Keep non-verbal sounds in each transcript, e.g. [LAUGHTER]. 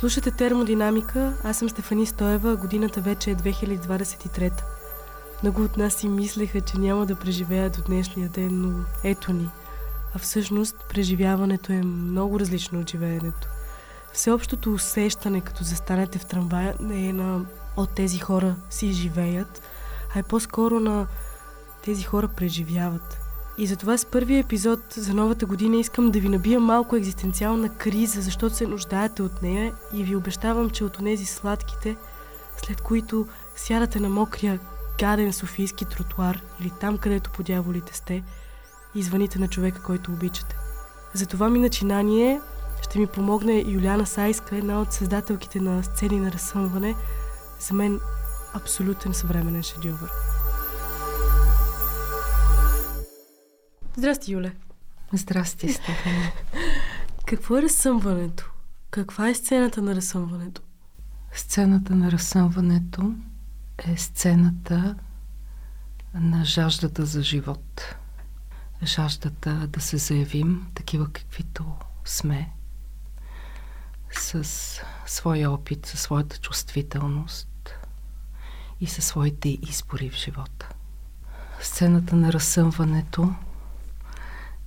Слушате термодинамика, аз съм Стефани Стоева, годината вече е 2023. Много от нас си мислеха, че няма да преживеят до днешния ден, но ето ни. А всъщност преживяването е много различно от живеенето. Всеобщото усещане, като застанете в трамвая, не е на от тези хора си живеят, а е по-скоро на тези хора преживяват. И затова с първия епизод за новата година искам да ви набия малко екзистенциална криза, защото се нуждаете от нея и ви обещавам, че от тези сладките, след които сядате на мокрия гаден софийски тротуар или там, където по дяволите сте и звъните на човека, който обичате. За това ми начинание ще ми помогне Юляна Сайска, една от създателките на сцени на разсъмване. За мен абсолютен съвременен шедьовър. Здрасти, Юле. Здрасти, Стефани. [LAUGHS] Какво е разсъмването? Каква е сцената на разсъмването? Сцената на разсъмването е сцената на жаждата за живот. Жаждата да се заявим такива каквито сме, с своя опит, със своята чувствителност и със своите избори в живота. Сцената на разсъмването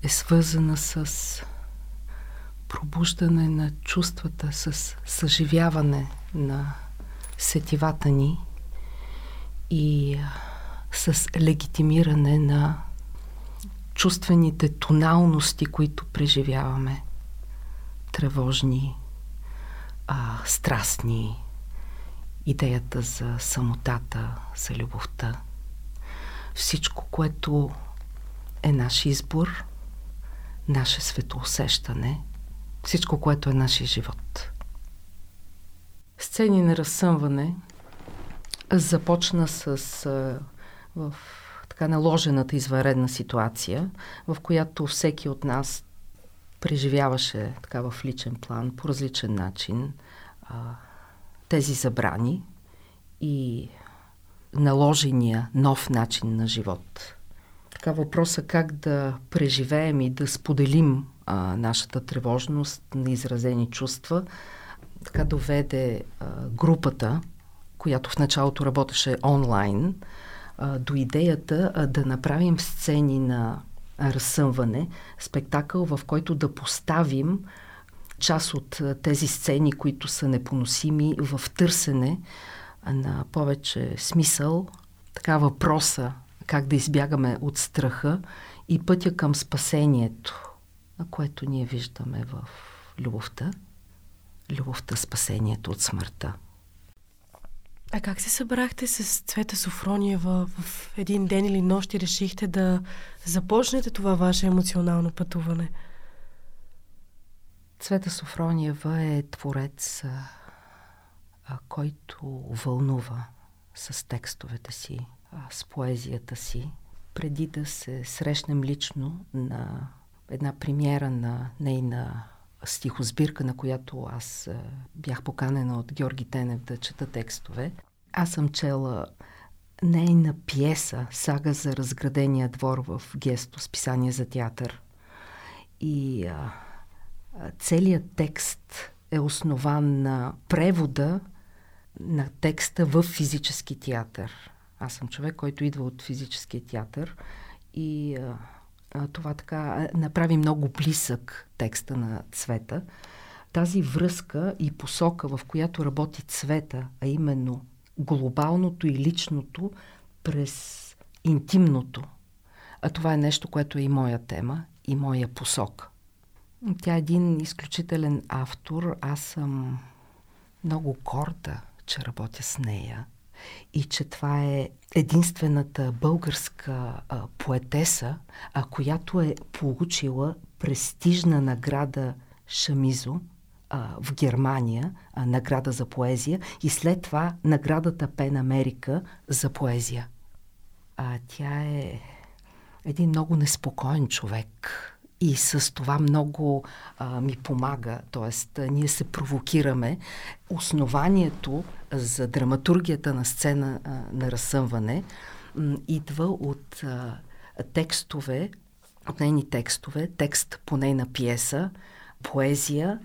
е свързана с пробуждане на чувствата, с съживяване на сетивата ни и с легитимиране на чувствените тоналности, които преживяваме. Тревожни, а, страстни, идеята за самотата, за любовта. Всичко, което е наш избор, наше светоусещане, всичко, което е нашия живот. Сцени на разсъмване започна с в така наложената изваредна ситуация, в която всеки от нас преживяваше така в личен план, по различен начин, тези забрани и наложения нов начин на живот. Така въпроса как да преживеем и да споделим а, нашата тревожност на изразени чувства, така доведе а, групата, която в началото работеше онлайн, а, до идеята а, да направим сцени на разсъмване, спектакъл, в който да поставим част от тези сцени, които са непоносими, в търсене на повече смисъл, така въпроса как да избягаме от страха и пътя към спасението, на което ние виждаме в любовта. Любовта, спасението от смъртта. А как се събрахте с Цвета Софрониева в един ден или нощ и решихте да започнете това ваше емоционално пътуване? Цвета Софрониева е творец, а, който вълнува с текстовете си, с поезията си. Преди да се срещнем лично на една премиера на нейна стихосбирка, на която аз бях поканена от Георги Тенев да чета текстове. Аз съм чела нейна пиеса «Сага за разградения двор» в Гесто, списание за театър. И а, целият текст е основан на превода на текста в физически театър. Аз съм човек, който идва от физическия театър и а, това така направи много близък текста на цвета. Тази връзка и посока, в която работи цвета, а именно глобалното и личното през интимното. А това е нещо, което е и моя тема, и моя посока. Тя е един изключителен автор. Аз съм много горда, че работя с нея и че това е единствената българска а, поетеса, а, която е получила престижна награда Шамизо а, в Германия, а, награда за поезия и след това наградата Пен Америка за поезия. А, тя е един много неспокоен човек и с това много а, ми помага. А, ние се провокираме. Основанието за драматургията на сцена а, на разсъмване м, идва от а, текстове, от нейни текстове, текст по нейна пиеса, поезия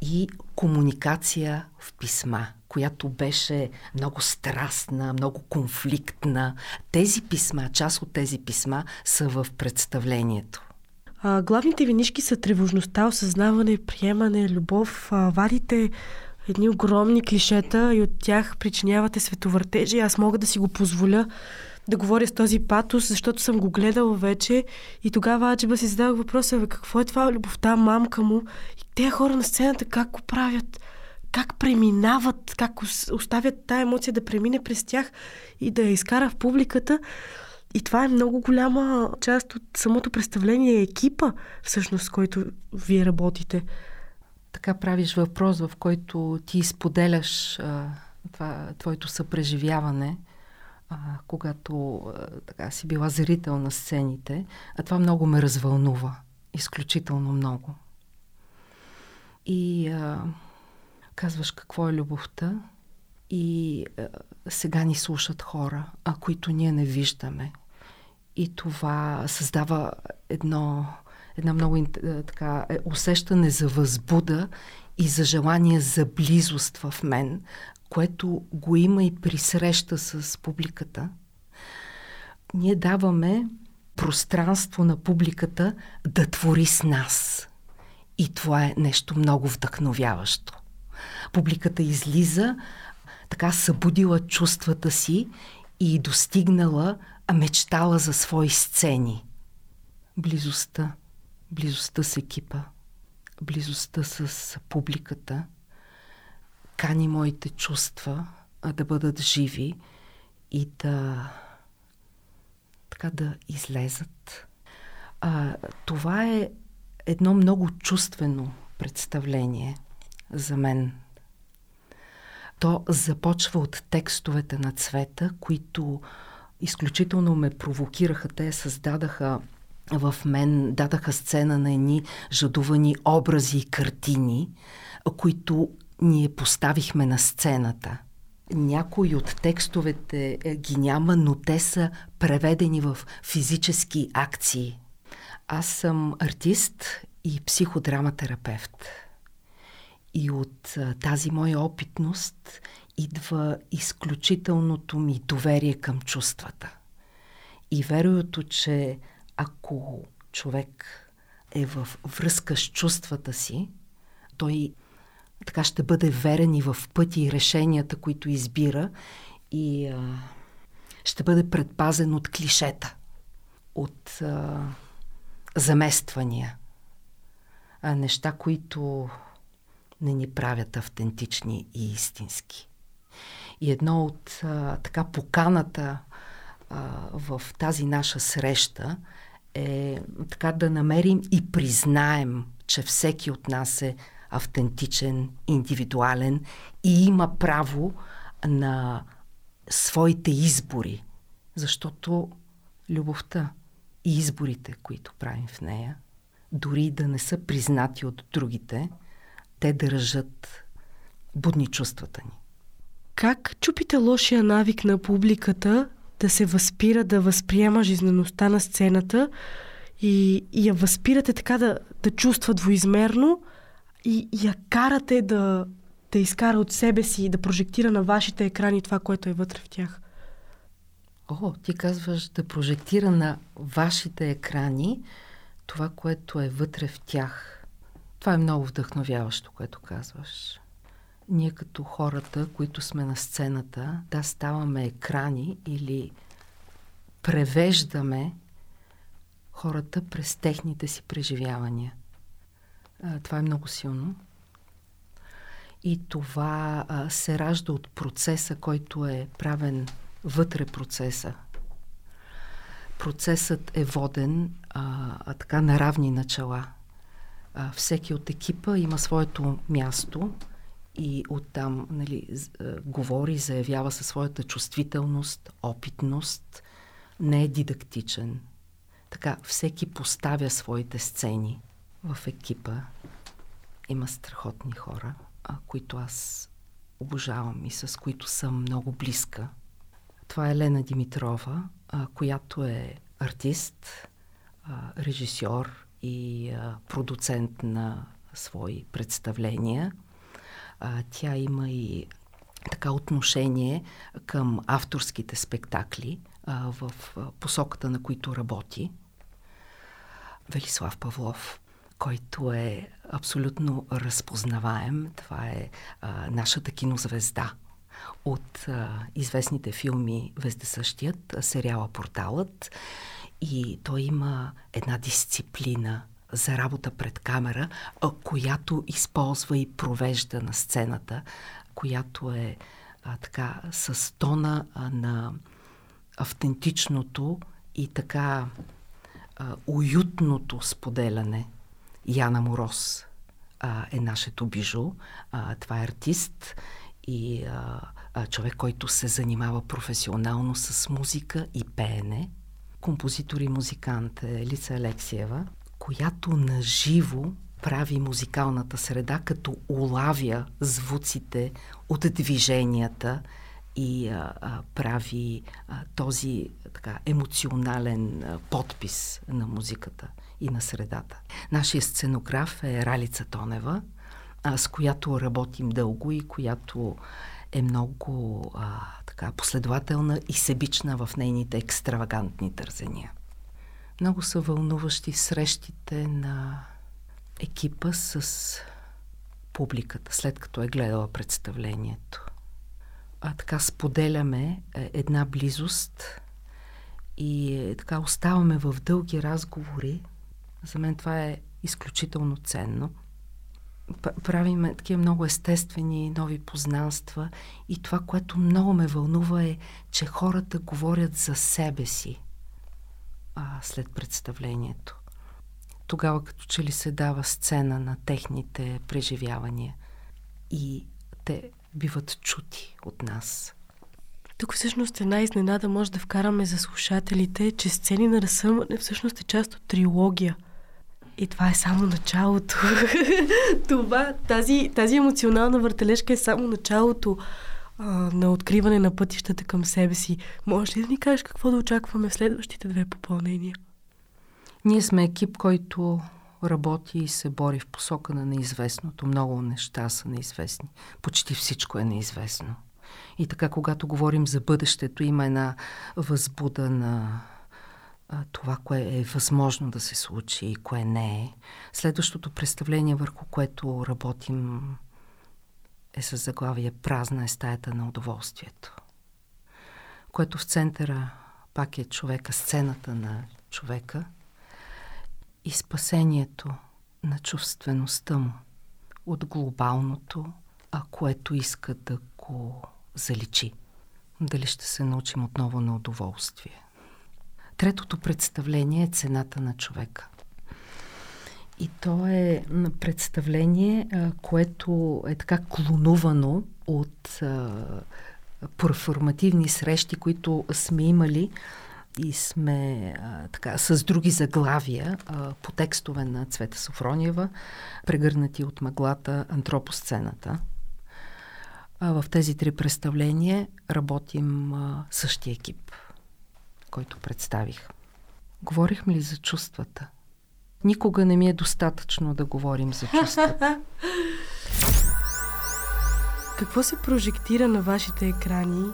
и комуникация в писма, която беше много страстна, много конфликтна. Тези писма, част от тези писма са в представлението. А, главните винишки са тревожността, осъзнаване, приемане, любов. А, вадите едни огромни клишета и от тях причинявате световъртежи. Аз мога да си го позволя да говоря с този патос, защото съм го гледала вече и тогава Аджиба си задавах въпроса, какво е това любовта, мамка му и тези хора на сцената как го правят, как преминават, как оставят тая емоция да премине през тях и да я изкара в публиката. И това е много голяма част от самото представление, екипа, всъщност, с който вие работите. Така правиш въпрос, в който ти споделяш а, това, твоето съпреживяване – а, когато а, така си била зрител на сцените, а това много ме развълнува. Изключително много. И а, казваш какво е любовта и а, сега ни слушат хора, а които ние не виждаме. И това създава едно, една много така, е, усещане за възбуда и за желание за близост в мен, което го има и при среща с публиката, ние даваме пространство на публиката да твори с нас. И това е нещо много вдъхновяващо. Публиката излиза, така събудила чувствата си и достигнала, мечтала за свои сцени. Близостта, близостта с екипа, близостта с публиката – кани моите чувства да бъдат живи и да така да излезат. А, това е едно много чувствено представление за мен. То започва от текстовете на цвета, които изключително ме провокираха. Те създадаха в мен, дадаха сцена на едни жадувани образи и картини, които ние поставихме на сцената. Някои от текстовете е, ги няма, но те са преведени в физически акции. Аз съм артист и психодраматерапевт. И от тази моя опитност идва изключителното ми доверие към чувствата. И вероятно, че ако човек е в връзка с чувствата си, той така ще бъде верен и в пъти и решенията, които избира и а, ще бъде предпазен от клишета, от а, замествания, а неща, които не ни правят автентични и истински. И едно от а, така поканата а, в тази наша среща е така да намерим и признаем, че всеки от нас е автентичен, индивидуален и има право на своите избори, защото любовта и изборите, които правим в нея, дори да не са признати от другите, те държат будни чувствата ни. Как чупите лошия навик на публиката да се възпира, да възприема жизнеността на сцената и, и я възпирате така да, да чувства двоизмерно, и я карате да, да изкара от себе си и да прожектира на вашите екрани това, което е вътре в тях. О, ти казваш да прожектира на вашите екрани това, което е вътре в тях. Това е много вдъхновяващо, което казваш. Ние като хората, които сме на сцената, да ставаме екрани или превеждаме хората през техните си преживявания. Това е много силно. И това се ражда от процеса, който е правен вътре процеса. Процесът е воден а, а така на равни начала. А, всеки от екипа има своето място и оттам нали, говори, заявява със своята чувствителност, опитност, не е дидактичен. Така, всеки поставя своите сцени – в екипа има страхотни хора, а, които аз обожавам и с които съм много близка. Това е Лена Димитрова, а, която е артист, а, режисьор и а, продуцент на свои представления. А, тя има и така отношение към авторските спектакли а, в посоката, на които работи. Велислав Павлов, който е абсолютно разпознаваем. Това е а, нашата кинозвезда от а, известните филми Вездесъщият, сериала Порталът. И той има една дисциплина за работа пред камера, която използва и провежда на сцената, която е а, така с тона а, на автентичното и така а, уютното споделяне. Яна Мороз а, е нашето бижу. А, това е артист и а, а, човек, който се занимава професионално с музика и пеене. Композитор и музикант е Лица Алексиева, която наживо прави музикалната среда, като улавя звуците от движенията и а, а, прави а, този така емоционален а, подпис на музиката и на средата. Нашия сценограф е Ралица Тонева, а, с която работим дълго и която е много а, така последователна и себична в нейните екстравагантни тързения. Много са вълнуващи срещите на екипа с публиката, след като е гледала представлението. А така споделяме е, една близост и е, така оставаме в дълги разговори. За мен това е изключително ценно. Правиме такива много естествени нови познанства и това, което много ме вълнува е, че хората говорят за себе си а, след представлението тогава като че ли се дава сцена на техните преживявания и те биват чути от нас. Тук всъщност една изненада може да вкараме за слушателите, че сцени на разсъмване всъщност е част от трилогия. И това е само началото. [LAUGHS] това, тази, тази емоционална въртележка е само началото а, на откриване на пътищата към себе си. Може ли да ни кажеш какво да очакваме в следващите две попълнения? Ние сме екип, който работи и се бори в посока на неизвестното. Много неща са неизвестни. Почти всичко е неизвестно. И така, когато говорим за бъдещето, има една възбуда на а, това, кое е възможно да се случи и кое не е. Следващото представление, върху което работим, е с заглавие Празна е стаята на удоволствието, което в центъра пак е човека, сцената на човека – и спасението на чувствеността му от глобалното, а което иска да го заличи. Дали ще се научим отново на удоволствие. Третото представление е цената на човека. И то е представление, което е така клонувано от перформативни срещи, които сме имали и сме а, така, с други заглавия а, по текстове на Цвета Софрониева, прегърнати от мъглата антропосцената. А, в тези три представления работим а, същия екип, който представих. Говорихме ли за чувствата? Никога не ми е достатъчно да говорим за чувствата. [LAUGHS] Какво се прожектира на вашите екрани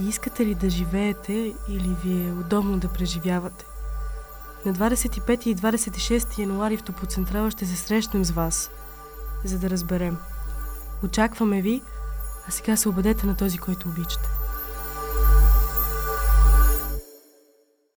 и искате ли да живеете или ви е удобно да преживявате? На 25 и 26 януари в Топоцентрала ще се срещнем с вас, за да разберем. Очакваме ви, а сега се убедете на този, който обичате.